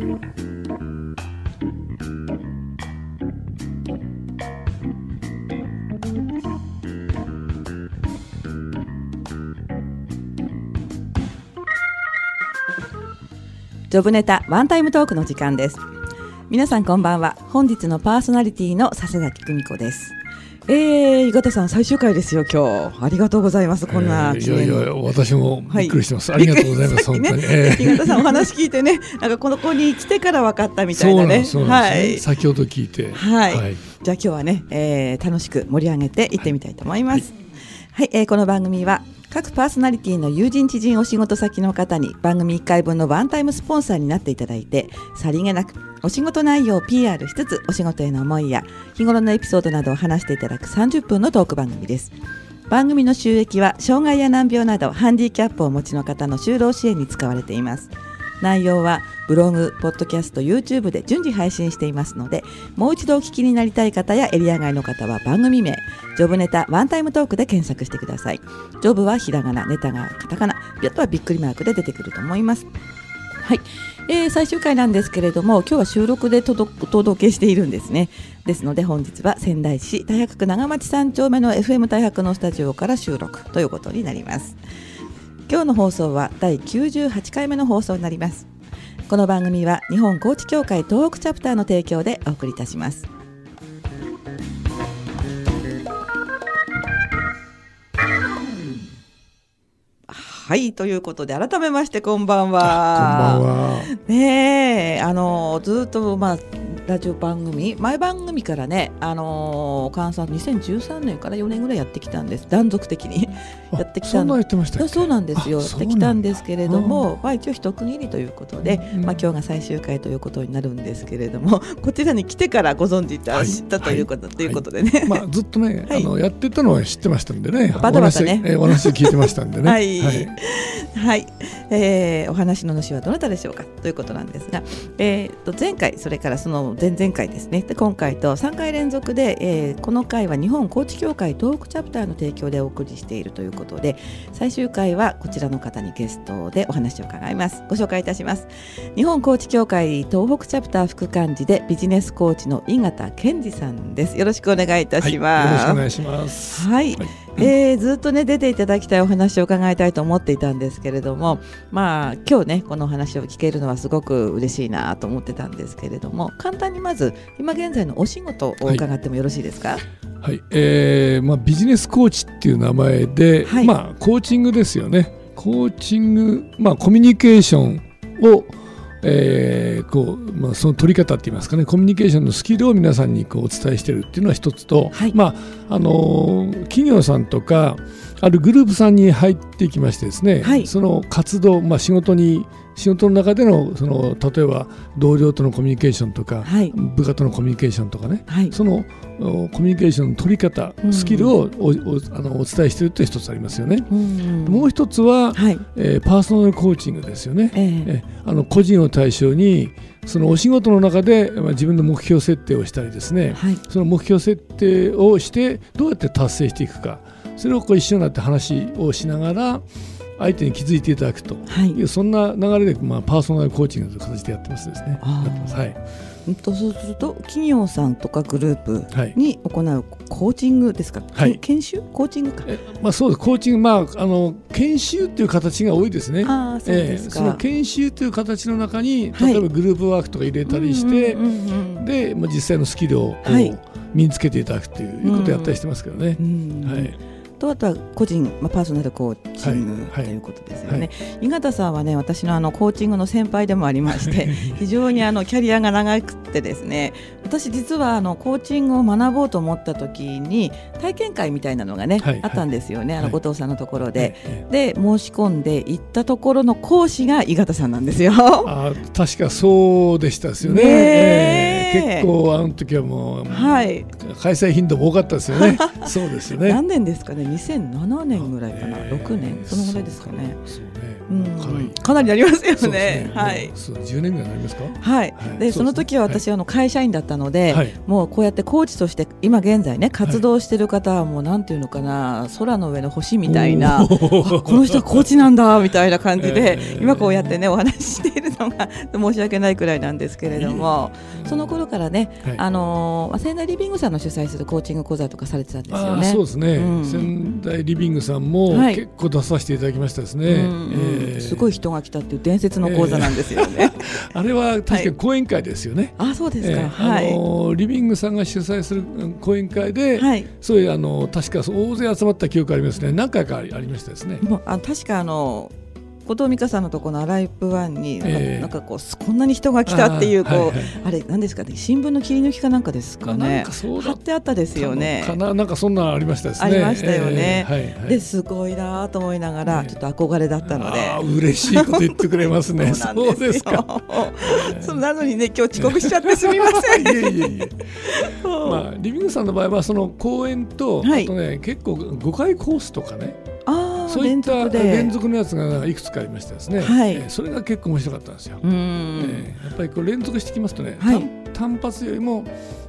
ジョブネタワンタイムトークの時間です。皆さんこんばんは。本日のパーソナリティの笹崎久美子です。えー、井形さん最終回ですよ今日。ありがとうございますこんな、えー、いやいや私もびっくりしてます、はい、ありがとうございます本当に、ね、井形さんお話聞いてねなんかこの子に来てから分かったみたいなね。はい、先ほど聞いて。はい、はい、じゃあ今日はね、えー、楽しく盛り上げていってみたいと思います、はい、はい、えー、この番組は各パーソナリティの友人知人お仕事先の方に番組1回分のワンタイムスポンサーになっていただいてさりげなくお仕事内容を PR しつつお仕事への思いや日頃のエピソードなどを話していただく30分のトーク番組です。番組の収益は障害や難病などハンディキャップをお持ちの方の就労支援に使われています。内容はブログ、ポッドキャスト、YouTube で順次配信していますのでもう一度お聞きになりたい方やエリア外の方は番組名ジョブネタワンタイムトークで検索してください。ジョブはひらがな、ネタがカタカナあとはびっくりマークで出てくると思います。はい、えー、最終回なんですけれども今日は収録で届けしているんですね。ですので本日は仙台市大白区長町3丁目の FM 大白のスタジオから収録ということになります。今日の放送は第98回目の放送になります。この番組は日本コーチ協会東北チャプターの提供でお送りいたします。はいということで改めましてこんばんは。こんばんは。ねあのずっとまあラジオ番組前番組からね、あのー、関西2013年から4年ぐらいやってきたんです断続的に やってきたんそうなんですよ。やってきたんですけれども、まあ、一応一区切りということで、うん、まあ、今日が最終回ということになるんですけれども こちらに来てからご存知た、はい、知ったということ、はい、ということでね、まあ、ずっとね、はい、あのやってたのは知ってましたんでね。バタバタね。お話聞いてましたんでね。はい、はい。はい、えー、お話の主はどなたでしょうかということなんですが、えー、と前回それからその前々回ですね。で今回と3回連続で、えー、この回は日本コーチ協会東北チャプターの提供でお送りしているということで最終回はこちらの方にゲストでお話を伺います。ご紹介いたします。日本コーチ協会東北チャプター副幹事でビジネスコーチの井形健二さんです。よろしくお願いいたします、はい、よろしくお願いします。はい、はい、えー、ずっとね出ていただきたいお話を伺いたいと思っていたんですけれどもまあ今日ねこのお話を聞けるのはすごく嬉しいなと思ってたんですけれども簡単にまず今現在のお仕事を伺ってもよろしいですか、はいはい、えーまあ、ビジネスコーチっていう名前で、はい、まあ、コーチングですよね。コーチング、まあ、コミュニケーションを、えーこうまあ、その取り方って言いますかね。コミュニケーションのスキルを皆さんにこうお伝えしてるっていうのは一つと、はい、まあ、あの企業さんとかあるグループさんに入ってきましてですね、はい、その活動、まあ、仕事に仕事の中でのその例えば同僚とのコミュニケーションとか、はい、部下とのコミュニケーションとかね、はい、そのコミュニケーションの取り方、スキルをおおあのお伝えしているという一つありますよね。もう一つは、はい、えー、パーソナルコーチングですよね。えー、え。あの個人を対象にそのお仕事の中で、まあ、自分の目標設定をしたりですね、はい、その目標設定をしてどうやって達成していくかそれをこう一緒になって話をしながら相手に気づいていただくと。い。う、そんな流れで、まあ、パーソナルコーチングという形でやってますですね。はい。とそうすると企業さんとかグループに行うコーチングですか、はい、研修？コーチングか、まあ、そうです。コーチング、まあ、あの研修っていう形が多いですね。あそうですか、えー、その研修という形の中に例えばグループワークとか入れたりして、で、まあ、実際のスキルをはい、身につけていただくということをやったりしてますけどね。はいとあとは個人、まあ、パーソナルコーチング、はい、ということですよね、井形さんはね私のあのコーチングの先輩でもありまして 非常にあのキャリアが長くてですね私実はあのコーチングを学ぼうと思った時に体験会みたいなのがね、はい、あったんですよね、あの後藤さんのところで、で申し込んで行ったところの講師が井形さんなんですよ。あ確かそうでしたですよね。ね結構あの時はもう、はい、開催頻度も多かったですよね。そうですよね。何年ですかね？2007年ぐらいかな、えー、6年？そのぐらいですかね。そうねかなり。なりますよね。はい。そう10年ぐらいなりますか？はい。でその時は私あの会社員だったので、もうこうやってコーチとして今現在ね活動してる方はもうなんていうのかな空の上の星みたいなこの人はコーチなんだみたいな感じで、今こうやってねお話ししているのが 申し訳ないくらいなんですけれども、その頃からね、あの仙台リビングさんの主催するコーチング講座とかされてたんですよね。そうですね。仙台リビングさんも結構出させていただきましたですね。すごい人が来たっていう伝説の講座なんですよね。あれは確かに講演会ですよね。あ、そうですか。はい。あのリビングさんが主催する講演会で、はい、そういうあの確か大勢集まった記憶ありますね。何回かありましたですね。もうあ確かあの後藤美香さんのところのアライプワンになんか,、なんかこうこんなに人が来たっていうこうあれ何ですかね新聞の切り抜きかなんかですかね。貼ってあったですよね。かななんかそんなありましたありましたよね、ですごいなと思いながら、ちょっと憧れだったので。嬉しいこと言ってくれますね。そうですか。そうなのにね今日遅刻しちゃってすみません。いえいえいえ。まあリビングさんの場合はその公演と、はい、あとね結構5回コースとかねそういった連続のやつがいくつかありましてですね、はい、えー、それが結構面白かったんですよ。えー、やっぱりこう連続してきますとね、はい、単発よりも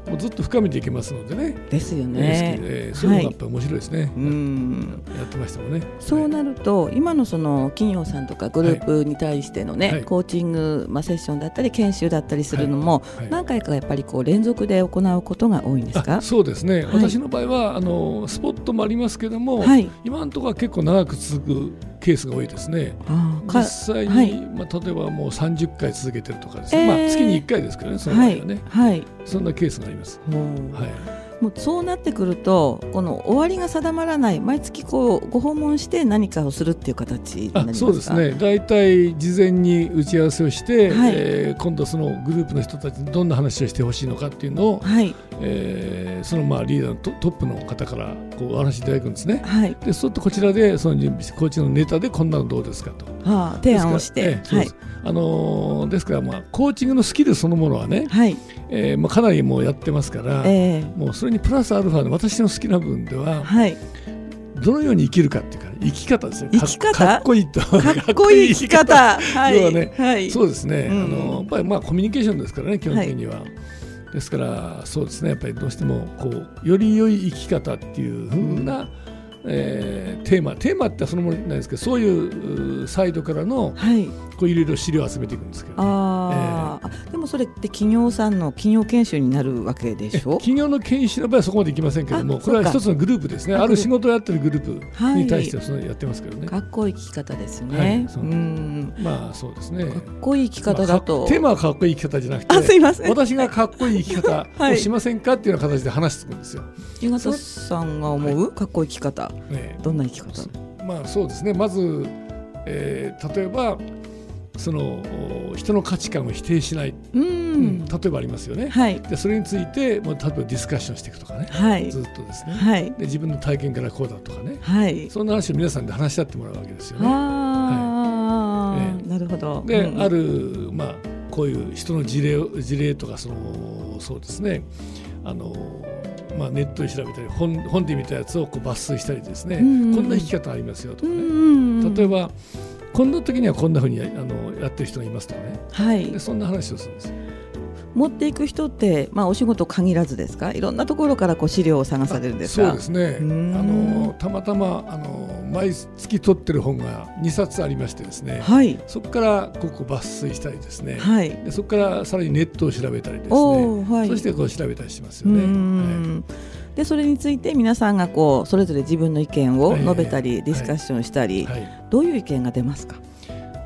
もうずっと深めていけますのでね。ですよね。えー、そういうのがやっぱ面白いですね。はい、うん。やってましたもんね。そうなると、今のその企業さんとかグループに対してのね、はい、コーチング、まあ、セッションだったり研修だったりするのも、何回かやっぱりこう連続で行うことが多いんですか？そうですね、私の場合はあのスポットもありますけども、今のところは結構長く続くケースが多いですね。実際に、まあ、例えばもう30回続けてるとかですね、えー、まあ、月に1回ですけどねその場合はね、はい、そんなケースがあります。はいもうそうなってくるとこの終わりが定まらない毎月こうご訪問して何かをするっていう形になりますそうですね。大体事前に打ち合わせをして、はい、えー、今度そのグループの人たちにどんな話をしてほしいのかっていうのを、はい。えー、そのまあリーダーのトトップの方からこうお話しいただくんですね、はい、でそうするとこちらでその準備してコーチのネタでこんなのどうですかと、はあ、提案をして、えー、はい。あのー、ですからまあコーチングのスキルそのものはね、はいえーまあ、かなりもうやってますから、えー、もうそれにプラスアルファの私の好きな部分では、はい、どのように生きるかっていうか生き方ですよ。生き方？かっこいいとかっこいい生き方？はい、要はね、はい、そうですね、うん、あのやっぱりまあコミュニケーションですからね基本的には。はいですからそうですね。やっぱりどうしてもこうより良い生き方っていうふうな、うんえー、テーマ。テーマってそのものなんですけどそういうサイドからの、はい、こういろいろ資料を集めていくんですけど、ね、あえー、でもそれって企業さんの企業研修になるわけでしょ？企業の研修の場合はそこまでいきませんけどもこれは一つのグループですね。ある仕事をやってるグループに対してそのやってますけどね、かっこいい生き方ですね、はい、う。ん。まあそうですね。かっこいい生き方だと、まあ、テーマはかっこいい生き方じゃなくてあ すいません。私がかっこいい生き方 をしませんかっていうような形で話してくるんですよ。井形さんが思う、かっこいい生き方、ね、どんな生き方？まあそうですね。まず、えー、例えばその人の価値観を否定しない、うん、うん、例えばありますよね、はい、でそれについてもう例えばディスカッションしていくとかね、はい、ずっとですね、はい、で自分の体験からこうだとかね、はい、そんな話を皆さんで話し合ってもらうわけですよね。はい、えー、なるほど。で、うん、ある、まあ、こういう人の事例事例とかそのそうですね。あのまあ、ネットで調べたり本本で見たやつをこう抜粋したりですね、うんうん、こんな生き方ありますよとかね、うんうん、例えばこんな時にはこんなふうにあのやってる人がいますとかね、はい、でそんな話をするんです。持っていく人って、まあ、お仕事限らずですか？いろんなところからこう資料を探されるんですか？そうですね。あのたまたまあの毎月取ってる本が2冊ありましてですね、はい、そこからここ抜粋したりですね、はい、でそこからさらにネットを調べたりですね、はい、そしてこう調べたりしますよね。はい。でそれについて皆さんがこうそれぞれ自分の意見を述べたり、ディスカッションしたり、どういう意見が出ますか？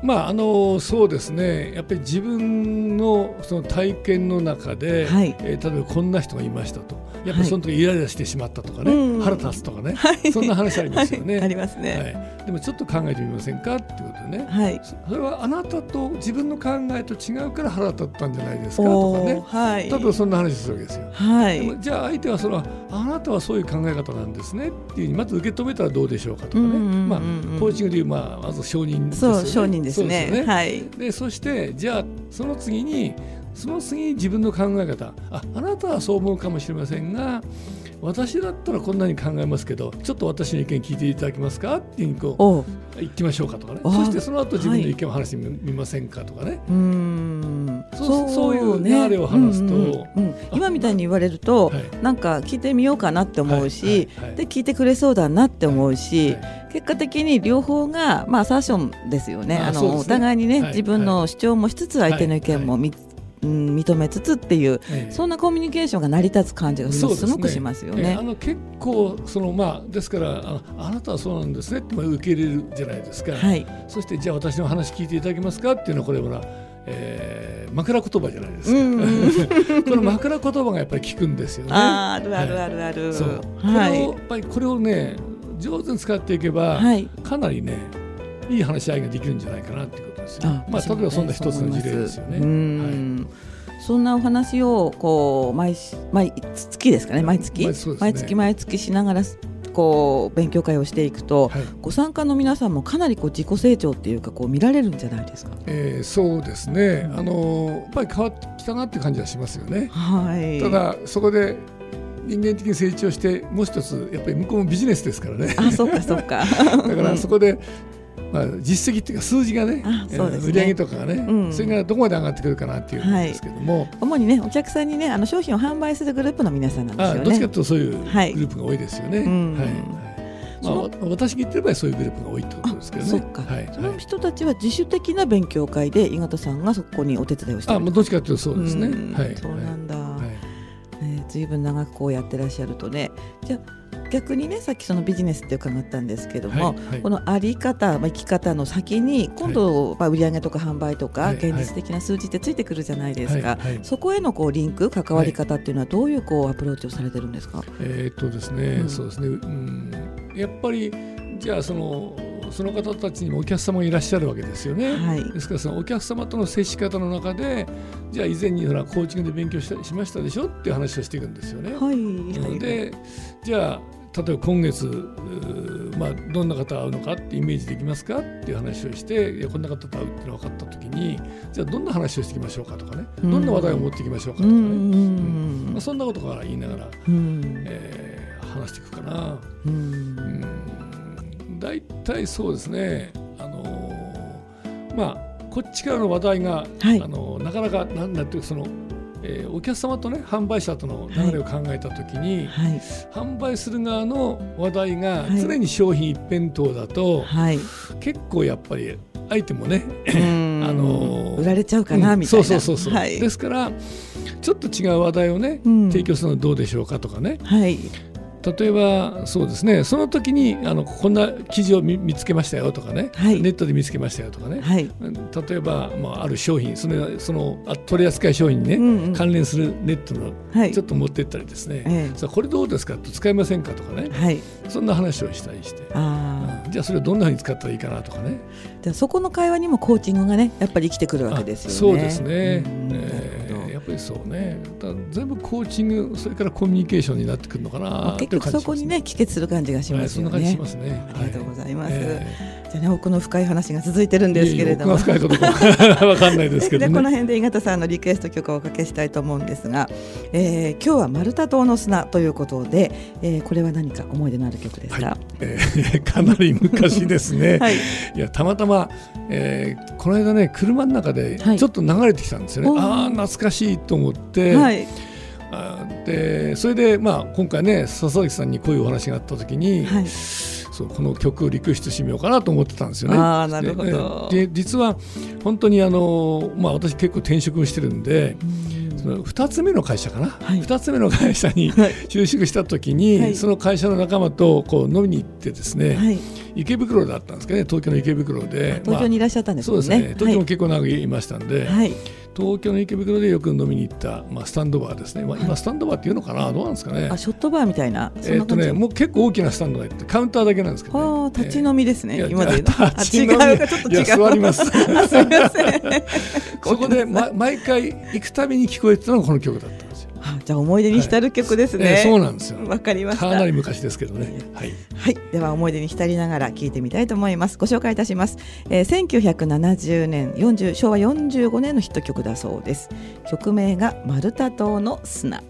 まあ、あのそうですね。やっぱり自分のその体験の中で、はい、えー、例えばこんな人がいましたと。やっぱりその時イライラしてしまったとかね、はい、腹立つとかね、はい、そんな話ありますよね。ありますね、でもちょっと考えてみませんかっていうことでね、はい、それはあなたと自分の考えと違うから腹立ったんじゃないですかとかね、はい、多分そんな話するわけですよ。はい、じゃあ相手はそのあなたはそういう考え方なんですねっていうまず受け止めたらどうでしょうかとかね、まあ、コーチングでいう、まあ、まず承認ですよね。そう承認ですね。すね。はい、でそしてじゃあその次にその次に自分の考え方。ああなたはそう思うかもしれませんが私だったらこんなに考えますけどちょっと私の意見聞いていただけますか？っていうこう行きましょうかとかね。そしてその後自分の意見を話してみませんかとかね、うん。そうそういう流れを話すと、うんうんうん、今みたいに言われると、はい、なんか聞いてみようかなって思うし、はい。はい、で聞いてくれそうだなって思うし、結果的に両方が、まあ、アサーションですよね。あの、ね、お互いにね、自分の主張もしつつ相手の意見も見うん、認めつつっていう、ええ、そんなコミュニケーションが成り立つ感じがすごくしますよね。ねえ、あの結構そのまあですからああなたはそうなんですねって受け入れるじゃないですか。はい、そしてじゃあ私の話聞いていただけますかっていうのはこれはえー、枕言葉じゃないですか、うん、この枕言葉がやっぱり効くんですよね。あるあるあるある。はい、そう、はい、やっぱりこれをね上手に使っていけば、はい、かなりねいい話し合いができるんじゃないかなっていうことですよ、ね。まあ例えばそんな一つの事例ですよね。はいそんなお話をこう毎毎月ですかね毎月、ね、毎月毎月しながらこう勉強会をしていくと、はい、ご参加の皆さんもかなりこう自己成長っていうかこう見られるんじゃないですか？えー、そうですね。あのやっぱり変わってきたなって感じはしますよね。はい。ただそこで人間的に成長してもう一つやっぱり向こうもビジネスですからね。あ、そっかそっか。だからそこでまあ、実績っていうか数字がねそうですね。売上とかがね、うん、それがどこまで上がってくるかなっていうんですけども、はい、主にねお客さんにねあの商品を販売するグループの皆さんなんですよね。どっちかというとそういうグループが多いですよね。はい、はいまあ、私が言ってる場合そういうグループが多いってことですけどね。そか、はい、その人たちは自主的な勉強会で井形さんがそこにお手伝いをしてあ、もうどっちかというとそうですね。はい、そうなんだ。はい、ね、ずいぶん長くこうやってらっしゃるとね、じゃ逆にねさっきそのビジネスって伺ったんですけども、はいはい、このあり方、まあ、生き方の先に今度、はい、まあ、売上とか販売とか、現実的な数字ってついてくるじゃないですか、そこへのこうリンク関わり方っていうのはどういうこうアプローチをされてるんですか、えー、っとですね、うん、そうですね、うん、やっぱりじゃあそのその方たちにもお客様がいらっしゃるわけですよね。はい、ですからそのお客様との接し方の中でじゃあ以前にほらコーチングで勉強したしましたでしょっていう話をしていくんですよね。はい、でじゃあ例えば今月、まあ、どんな方会うのかってイメージできますかっていう話をしていやこんな方と会うっていうのが分かった時にじゃあどんな話をしていきましょうかとかね、どんな話題を持っていきましょうかとかね、うんまあ、そんなことから言いながら、えー、話していくかな。大体そうですね、あのー、まあこっちからの話題が、はい、あのー、なかなかなんだっていうそのえー、お客様とね販売者との流れを考えた時に、はい、販売する側の話題が常に商品一辺倒だと、はい、結構やっぱり相手もね あのー、売られちゃうかな、みたいな。そうそうそうそう、はい、ですからちょっと違う話題をね、うん、提供するのはどうでしょうかとかね、はい、例えばそうですね。その時にあのこんな記事を見つけましたよとかね、はい、ネットで見つけましたよとかね、はい、例えば、まあ、ある商品そのその取り扱い商品にね、うんうん、関連するネットの、はい、ちょっと持ってったりですね、ええ、これどうですかと使いませんかとかね、はい、そんな話をしたりして。あ、うん、じゃあそれをどんなふうに使ったらいいかなとかね。じゃそこの会話にもコーチングがねやっぱり生きてくるわけですよね。そうですね、えー、やっぱりそうね全部コーチングそれからコミュニケーションになってくるのかな結局そこにね帰結する感じがしますよね。ね。ありがとうございます。えー、じゃあね奥の深い話が続いてるんですけれども、深いことか わかんないですけど、ね、この辺で井形さんのリクエスト曲をおかけしたいと思うんですが、えー、今日はマルタ島の砂ということで、えー、これは何か思い出のある曲ですか？はい、えー、かなり昔ですね。はい、いやたまたま、えー、この間ね車の中でちょっと流れてきたんですよね。はい、ああ懐かしいと思って。はいでそれで、まあ、今回ね笹崎さんにこういうお話があった時に、はい、そうこの曲をリクエストしてみようかなと思ってたんですよね。あなるほど。で実は本当にあの、まあ、私結構転職してるんで。その2つ目の会社かな、はい、2つ目の会社に 就職した時に、はい、その会社の仲間とこう飲みに行ってですね、はい、池袋だったんですけどね東京の池袋で。東京にいらっしゃったんですね、まあ、そうですね。東京も結構長くいましたんで、東京の池袋でよく飲みに行った、まあ、スタンドバーですね、まあ、今スタンドバーっていうのかな、どうなんですかね？あショットバーみたいな？えっとねもう結構大きなスタンドがあってカウンターだけなんですけど、ね、立ち飲みですね、えー、今で立ち飲み。違う。ちょっと違う。座ります。すみません。そこで、ま、毎回行くたびに聞こえてたのがこの曲だったじゃあ思い出に浸る曲ですね、はい。えー、そうなんですよ。わかりましかなり昔ですけどね。はい、はい、では思い出に浸りながら聞いてみたいと思います。ご紹介いたします、えー、1970年40昭和45年のヒット曲だそうです。曲名がマルタ島の砂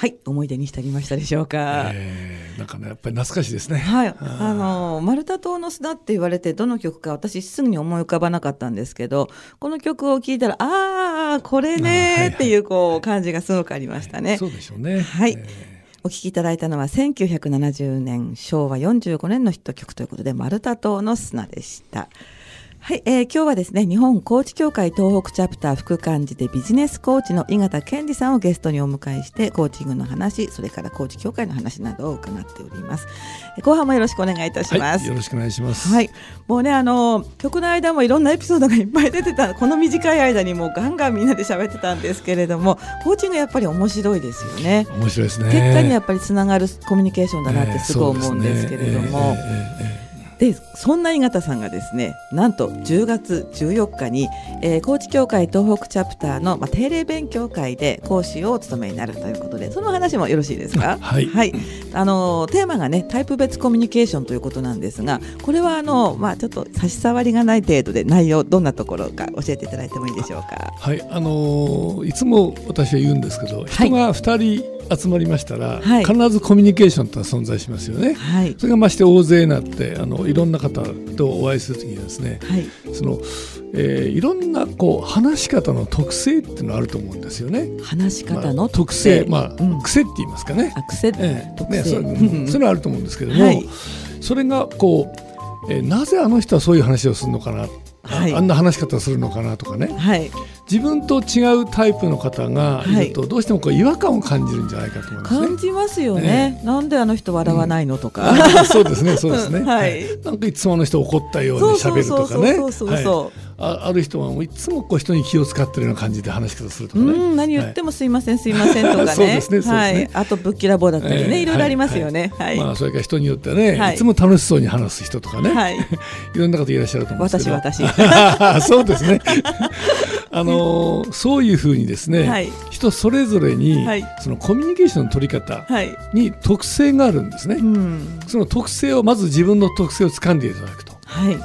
はい思い出にしてありましたでしょうか、えー、なんかねやっぱり懐かしいですね。はいあのマルタ島の砂って言われてどの曲か私すぐに思い浮かばなかったんですけどこの曲を聴いたらああこれねっていうこう感じがすごくありましたね、はい、そうでしょうね。はい、えー。お聴きいただいたのは1970年昭和45年のヒット曲ということで「マルタ島の砂」でした。はい、えー、今日はですね日本コーチ協会東北チャプター副幹事でビジネスコーチの井形健二さんをゲストにお迎えしてコーチングの話それからコーチ協会の話などを伺っております。後半もよろしくお願いいたします、はい、よろしくお願いします。はい。もうねあの曲の間もいろんなエピソードがいっぱい出てたこの短い間にもうガンガンみんなで喋ってたんですけれどもコーチングやっぱり面白いですよね。面白いですね。結果にやっぱりつながるコミュニケーションだなってすごい思うんですけれども、えーでそんな井形さんがですねなんと10月14日に、えー、高知協会東北チャプターの、まあ、定例勉強会で講師をお務めになるということでその話もよろしいですか？はい、はい、あのテーマがねタイプ別コミュニケーションということなんですがこれはあの、まあ、ちょっと差し障りがない程度で内容どんなところか教えていただいてもいいでしょうか？はい。あのー、いつも私は言うんですけど人が2人、集まりましたら、はい、必ずコミュニケーションとは存在しますよね、はい、それがまして大勢になってあのいろんな方とお会いするときにですね、はい、そのえー、いろんなこう話し方の特性っていうのあると思うんですよね。話し方の特性、まあ、まあ、うん、癖って言いますかね。あ癖、えー、ね、それ、そういうのあると思うんですけども、はい、それがこう、えー、なぜあの人はそういう話をするのかな、はい、あんな話し方をするのかなとかね、はい、自分と違うタイプの方がい。ると、どうしてもこう違和感を感じるんじゃないかと思います、ね、感じますよね、えー、なんであの人笑わないのとか、うん、そうですねそうですね、はい、なんかいつもあの人怒ったように喋るとかね。あある人はもういつもこう人に気を使ってるような感じで話し方するとかね、うん、何言ってもすいません、すいませんとか ね。そうですね、はい、あとぶっきらぼうだったりね、えー、いろいろありますよね、はい。まあ、それから人によってはね、い、つも楽しそうに話す人とかね、はい、いろんな方いらっしゃると思うんですけど。私私。そうですねあのそういうふうにですね、はい、人それぞれに、はい、そのコミュニケーションの取り方に特性があるんですね、はい、その特性をまず自分の特性を掴んでいただくと。はい。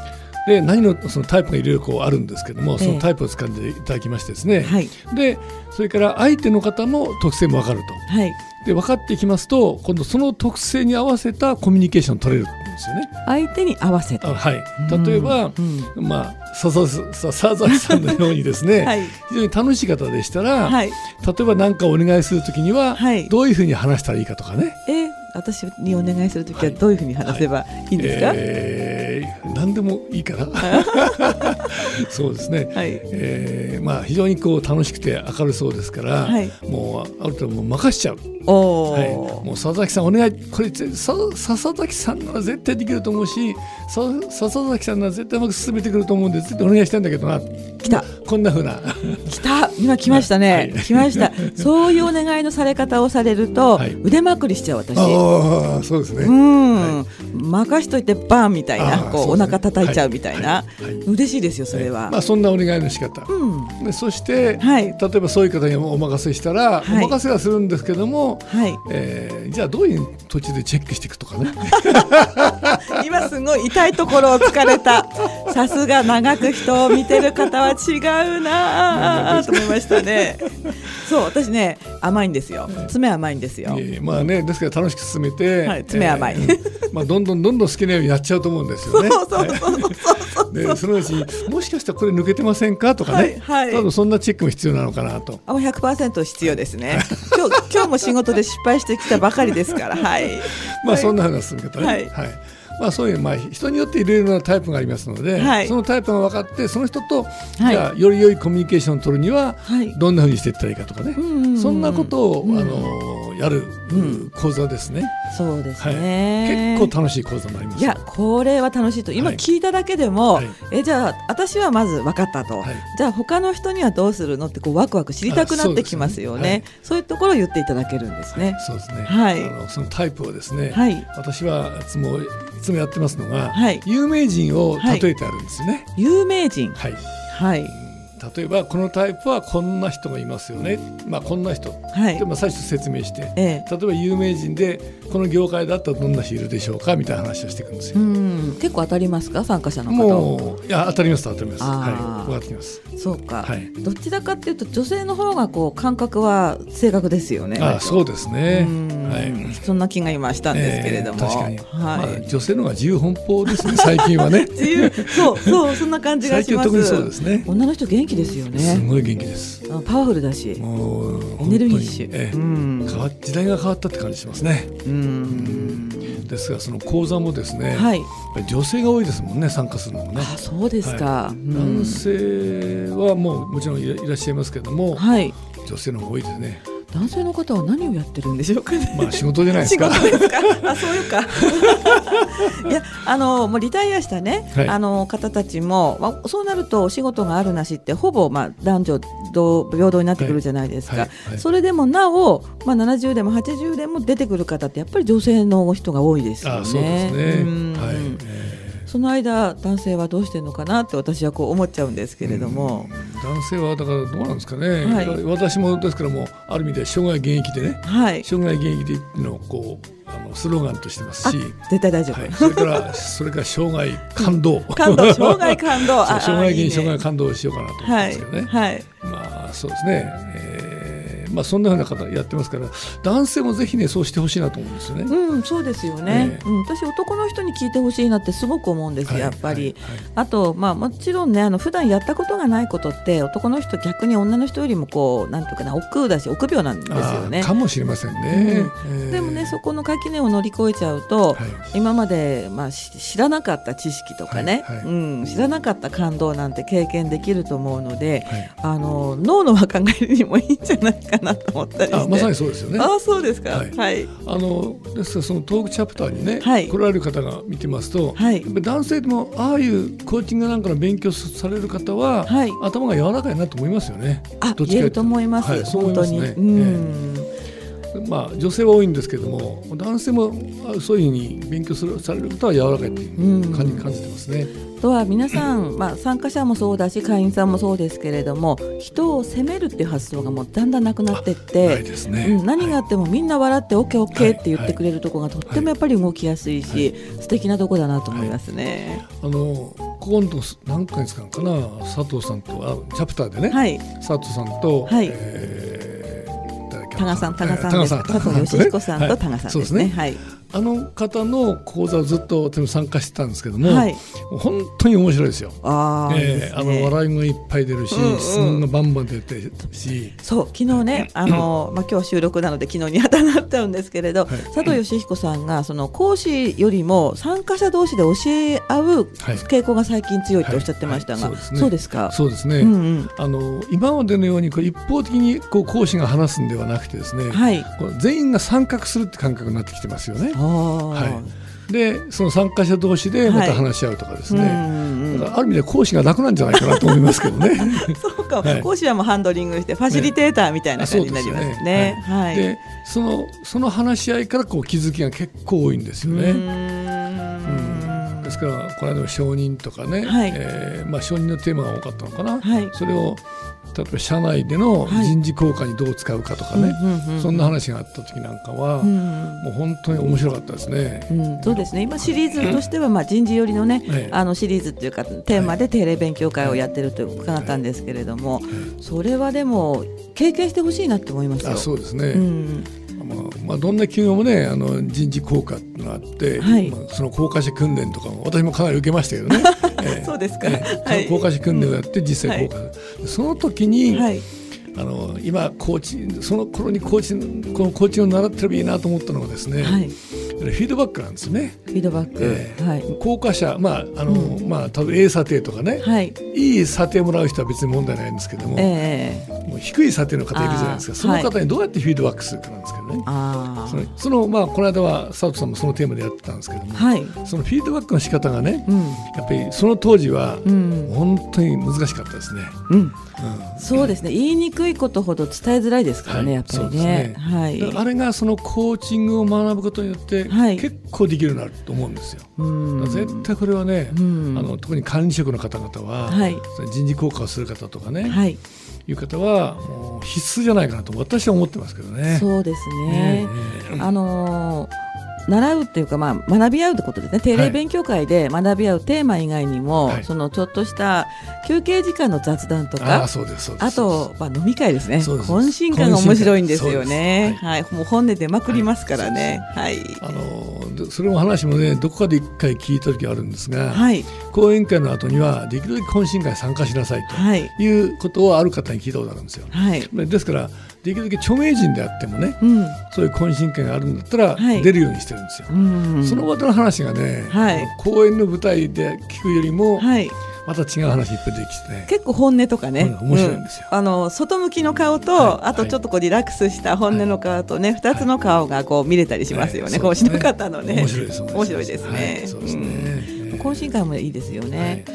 で何のそのタイプがいろいろこうあるんですけどもそのタイプを掴んでいただきましてですね、はい、でそれから相手の方も特性も分かると、はい、で分かっていきますと今度その特性に合わせたコミュニケーションを取れるんですよね。相手に合わせて。はい。例えば、うん、まあ笹崎さんのようにですね、はい、非常に楽しい方でしたら、はい、例えば何かお願いするときには、はい、どういうふうに話したらいいかとかね。え私にお願いするときはどういうふうに話せばい。いんですか、はいはい、えー、何でもいいかな そうですね、はい、えー、まあ、非常にこう楽しくて明るそうですから、はい、もうある程度もう任しちゃう。おはい、もう佐々木さんお願いこれさ佐々木さんなら絶対できると思うし佐々木さんなら絶対うまく進めてくると思うんで絶対お願いしたいんだけどな来た。こんなふうな。来た。今来ましたね、はい、来ました。そういうお願いのされ方をされると、はい、腕まくりしちゃう私。ああそうですね。うん、はい、任しといてバーンみたいなこう、お腹叩いちゃうみたいな、嬉しいですよそれは、まあそんなお願いの仕方、うん、でそして、はい、例えばそういう方にお任せしたら、お任せはするんですけども、はい。えー、じゃあどういう途中でチェックしていくとかね 今すごい痛いところを疲れた。さすが長く人を見てる方は違うなと思いましたね。そう私ね甘いんですよ。爪甘いんですよ、えー、まあねですから楽しく進めて、はい、爪甘い、えー、まあどんどんどんどん好きなようにやっちゃうと思うんですよね。そうそうそうそうそうでそのうちもしかしたらこれ抜けてませんかとかね、はいはい、多分そんなチェックも必要なのかなとあ100%必要ですね今日今日も仕事で失敗してきたばかりですからはいまあそんな話する方ねはい、はいまあ、そういうまあ人によっていろいろなタイプがありますので、はい、そのタイプが分かってその人と、じゃあより良いコミュニケーションを取るには、どんなふうにしていったらいいかとかね、そんなことを、あのやる、講座ですね。そうですね、結構楽しい講座もあります。いやこれは楽しいと。今聞いただけでも、えじゃあ私はまず分かったと、じゃあ他の人にはどうするの？ってこうワクワク知りたくなってきますよね。そうい。うところを言っていただけるんですね。そうですね、はい、あのそのタイプをですね、はい、私はいつもつもやってますのが、はい、有名人を例えてあるんですね。有名人。はい、はい例えばこのタイプはこんな人がいますよね、まあ、こんな人、はい、でまあ最初説明して、ええ、例えば有名人でこの業界だったらどんな人いるでしょうかみたいな話をしていくんですよ。結構当たりますか参加者の方もういや当たります当たります。はい分かってきます。そうか、はい、どちらかっていうと女性の方がこう感覚は正確ですよね。あそうですね。はい。そんな気が今したんですけれども、えー、確かに、はい。まあ、女性の方が自由奔放ですね 最近はね。自由。そうそうそんな感じがします。特にそうですね。女の人元気ですよね。すごい元気ですパワフルだしエネルギッシュ、えー、うん、変わ時代が変わったって感じしますね。うん。ですがその講座もですね、はい、女性が多いですもんね参加するのもね。あそうですか、はい、男性はもうもちろんいらっしゃいますけれども、はい、女性の方が多いですね男性の方は何をやってるんでしょうかね。まあ仕事じゃないですか。ですか？あそういうか。いやあのもうリタイアしたね、はい、あの方たちも、まあ、そうなるとお仕事があるなしってほぼまあ男女同平等になってくるじゃないですか。はいはい、それでもなおまあ70でも80でも出てくる方ってやっぱり女性の人が多いですよね。あそうですね。はい。えーその間男性はどうしてるのかなって私はこう思っちゃうんですけれども、うん、男性はだからどうなんですかね、はい、私もですからもある意味で生涯現役でね、はい、生涯現役でのをこうあのスローガンとしてますし。絶対大丈夫、はい、それからそれから生涯感動。感動。生涯感動。生涯現役生涯感動しようかなと思うんですけどね、はい、まあそうですね、えーまあ、そんなふうな方やってますから男性もぜひねそうしてほしいなと思うんですよね。うん、そうですよね、えー、うん、私男の人に聞いてほしいなってすごく思うんです、はい、やっぱり、はいはい、あと、まあ、もちろんねあの普段やったことがないことって男の人逆に女の人よりもこうなんていうかな億劫だし臆病なんですよね。かもしれませんね、うん。えー、でもねそこの垣根を乗り越えちゃうと、今まで、まあ、知らなかった知識とかね、うん、知らなかった感動なんて経験できると思うので、あの脳の若返りにもいいんじゃないかなと思ったりあまさにそうですよね。あそうですか。はい。はい、あのですからそのトークチャプターにね、はい、来られる方が見てますと、はい、男性でもああいうコーチングなんかの勉強される方は、はい、頭が柔らかいなと思いますよね。あ、どっちかと思います。はい、そう思いますね。うん。えーまあ、女性は多いんですけれども男性もそういうふうに勉強するされる方は柔らかいという感じ感じてますね。とは皆さん、まあ、参加者もそうだし会員さんもそうですけれども人を責めるっていう発想がもうだんだんなくなっていって、ね。うん、何があってもみんな笑って OKOK って言ってくれるところがとってもやっぱり動きやすいし、はい、素敵なとこだなと思いますね。あの今度何回ですか？かな？佐藤さんとあチャプターでね、はい、佐藤さんと、はい。えー多賀さん、多賀さんです。佐藤義彦さんと多賀さんですね。はい。あの方の講座をずっと参加してたんですけども、はい、本当に面白いですよ。あえー、あの笑いもいっぱい出るし、うんうん、質問がバンバン出てし。そう昨日ねあの まあ今日収録なので昨日に当たなっちゃうんですけれど、はい、佐藤義彦さんがその講師よりも参加者同士で教え合う傾向が最近強いっておっしゃってましたが、はい、そうね、そうですか？そうですね。うんうん、あの今までのようにこう一方的にこう講師が話すんではなくてですね、はい、全員が参画するって感覚になってきてますよね。はい、でその参加者同士でまた話し合うとかですね、はい、だからある意味で講師が楽なんじゃないかなと思いますけどね。そうか、はい、講師はもうハンドリングしてファシリテーターみたいな感じになりますね。ね。はい、でそのその話し合いからこう気づきが結構多いんですよね。うん。ですからこの間の承認とかね、はい。えーまあ、承認のテーマが多かったのかな、はい、それを例えば社内での人事効果にどう使うかとかね、はい、そんな話があった時なんかは、うん、もう本当に面白かったですね。うん、そうですね。今シリーズとしてはまあ人事寄りのね、あのシリーズっていうかテーマで定例勉強会をやってると伺ったんですけれども、それはでも経験してほしいなって思いますよ。あそうですね、うん。まあまあ、どんな企業もねあの人事効果があって、はい、まあ、その効果者訓練とかも私もかなり受けましたけどね、えー、そうですか、えー、はい、効果者訓練をやって実際効果、はい、その時に、はいあの今コーチその頃にコーチこのコーチを習ってればいいなと思ったのはですね、はい、フィードバックなんですね。フィードバック、えー、はい、効果者まああの、うん、まあ多分 A 査定とかね、はい、いい査定もらう人は別に問題ないんですけども、えー、もう低い査定の方いるじゃないですか。その方にどうやってフィードバックするかなんですけどね。あそのそのまあこの間は佐藤さんもそのテーマでやってたんですけども、はい、そのフィードバックの仕方がね、うん、やっぱりその当時は本当に難しかったですね。うん、うん、そうですね。言いにくいことほど伝えづらいですからね、はい、やっぱりね。ね。はい、あれがそのコーチングを学ぶことによって、はい、結構できるようになると思うんですよ。絶対これはね、あの特に管理職の方々は、はい、人事効果をする方とかね、はい、いう方はもう必須じゃないかなと私は思ってますけどね。そうですね。ねあのー習うっていうか、まあ、学び合うってことですね定例勉強会で学び合うテーマ以外にも、はい、そのちょっとした休憩時間の雑談とかあと、まあ、飲み会ですね。懇親会が面白いんですよね、はい、はい、もう本音出まくりますからね、はい、あのそれも話もねどこかで一回聞いた時あるんですが、はい、講演会の後にはできるだけ懇親会参加しなさいとい。うことをある方に聞いたことあるんですよ。はい、ですからできるだけ著名人であってもね、うん、そういう懇親会があるんだったら出るようにしてるんですよ。はい、その場での話がね、はい、講演の舞台で聞くよりも、はい。また違う話いっぱい出てきてね結構本音とかね、うん、面白いんですよ、うん、あの外向きの顔と、はい、あとちょっとこうリラックスした本音の顔とね、二、はい、つの顔がこう見れたりしますよね、講師の方のね。面白いです面白いです。ね、そうですね、懇親会もいいですよね。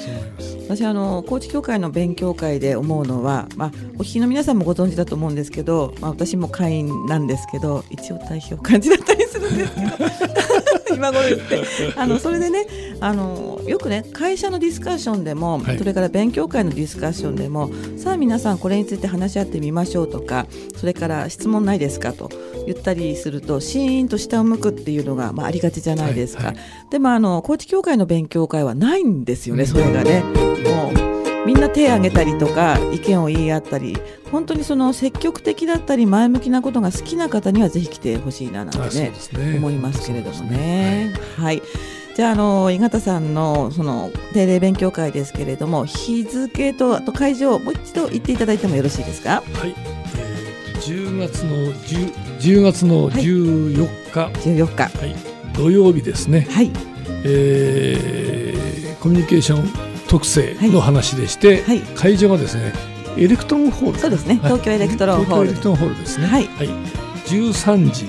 私あの高知協会の勉強会で思うのは、まあ、お聞きの皆さんもご存知だと思うんですけど、まあ、私も会員なんですけど一応代表感じだったりするんですけど。今頃言って。あのそれでねあのよくね会社のディスカッションでも、はい、それから勉強会のディスカッションでもさあ皆さんこれについて話し合ってみましょうとかそれから質問ないですか？と言ったりするとシーンと下を向くっていうのが、まあ、ありがちじゃないですか。はいはい、でもあの高知協会の勉強会はないんですよね、それがね。もうみんな手を挙げたりとか意見を言い合ったり本当にその積極的だったり前向きなことが好きな方にはぜひ来てほしいななんてね、ね、思いますけれどもね。ね。はい、はいじゃあ、あの井形さんのその定例勉強会ですけれども、日付とあと会場、もう一度言っていただいてもよろしいですか？はい、えー、10月の 10, 10月の14日、はい、14日、はい、土曜日ですね。はい。えー、コミュニケーション特性の話でして、はい、会場がですねエレクトロンホール。そうですね、東京エレクトロンホール、エレクトロンホールですね。はい、はい、13時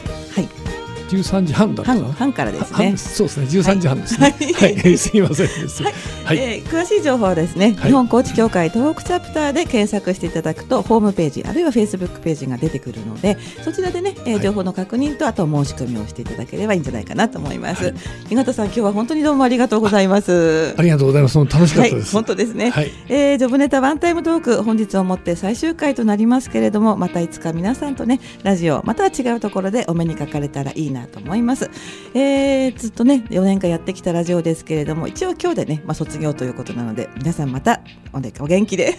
十三時半だ半半からですね。そうですね、十三時半ですね。はい、はい、すみませんです。はい、はい、えー、詳しい情報はですね、日本コーチ協会東北チャプターで検索していただくとホームページあるいはフェイスブックページが出てくるので、そちらでね、えー、情報の確認とあと申し込みをしていただければいいんじゃないかなと思います。井形さん、今日は本当にどうもありがとうございます。ありがとうございます。楽しかったです。本当ですね。はい、えー、ジョブネタワンタイムトーク本日をもって最終回となりますけれども、またいつか皆さんとねラジオまたは違うところでお目にかかれたらいいなと思います。えー、ずっとね4年間やってきたラジオですけれども一応今日でね、まあ、卒業ということなので皆さんまたお元気で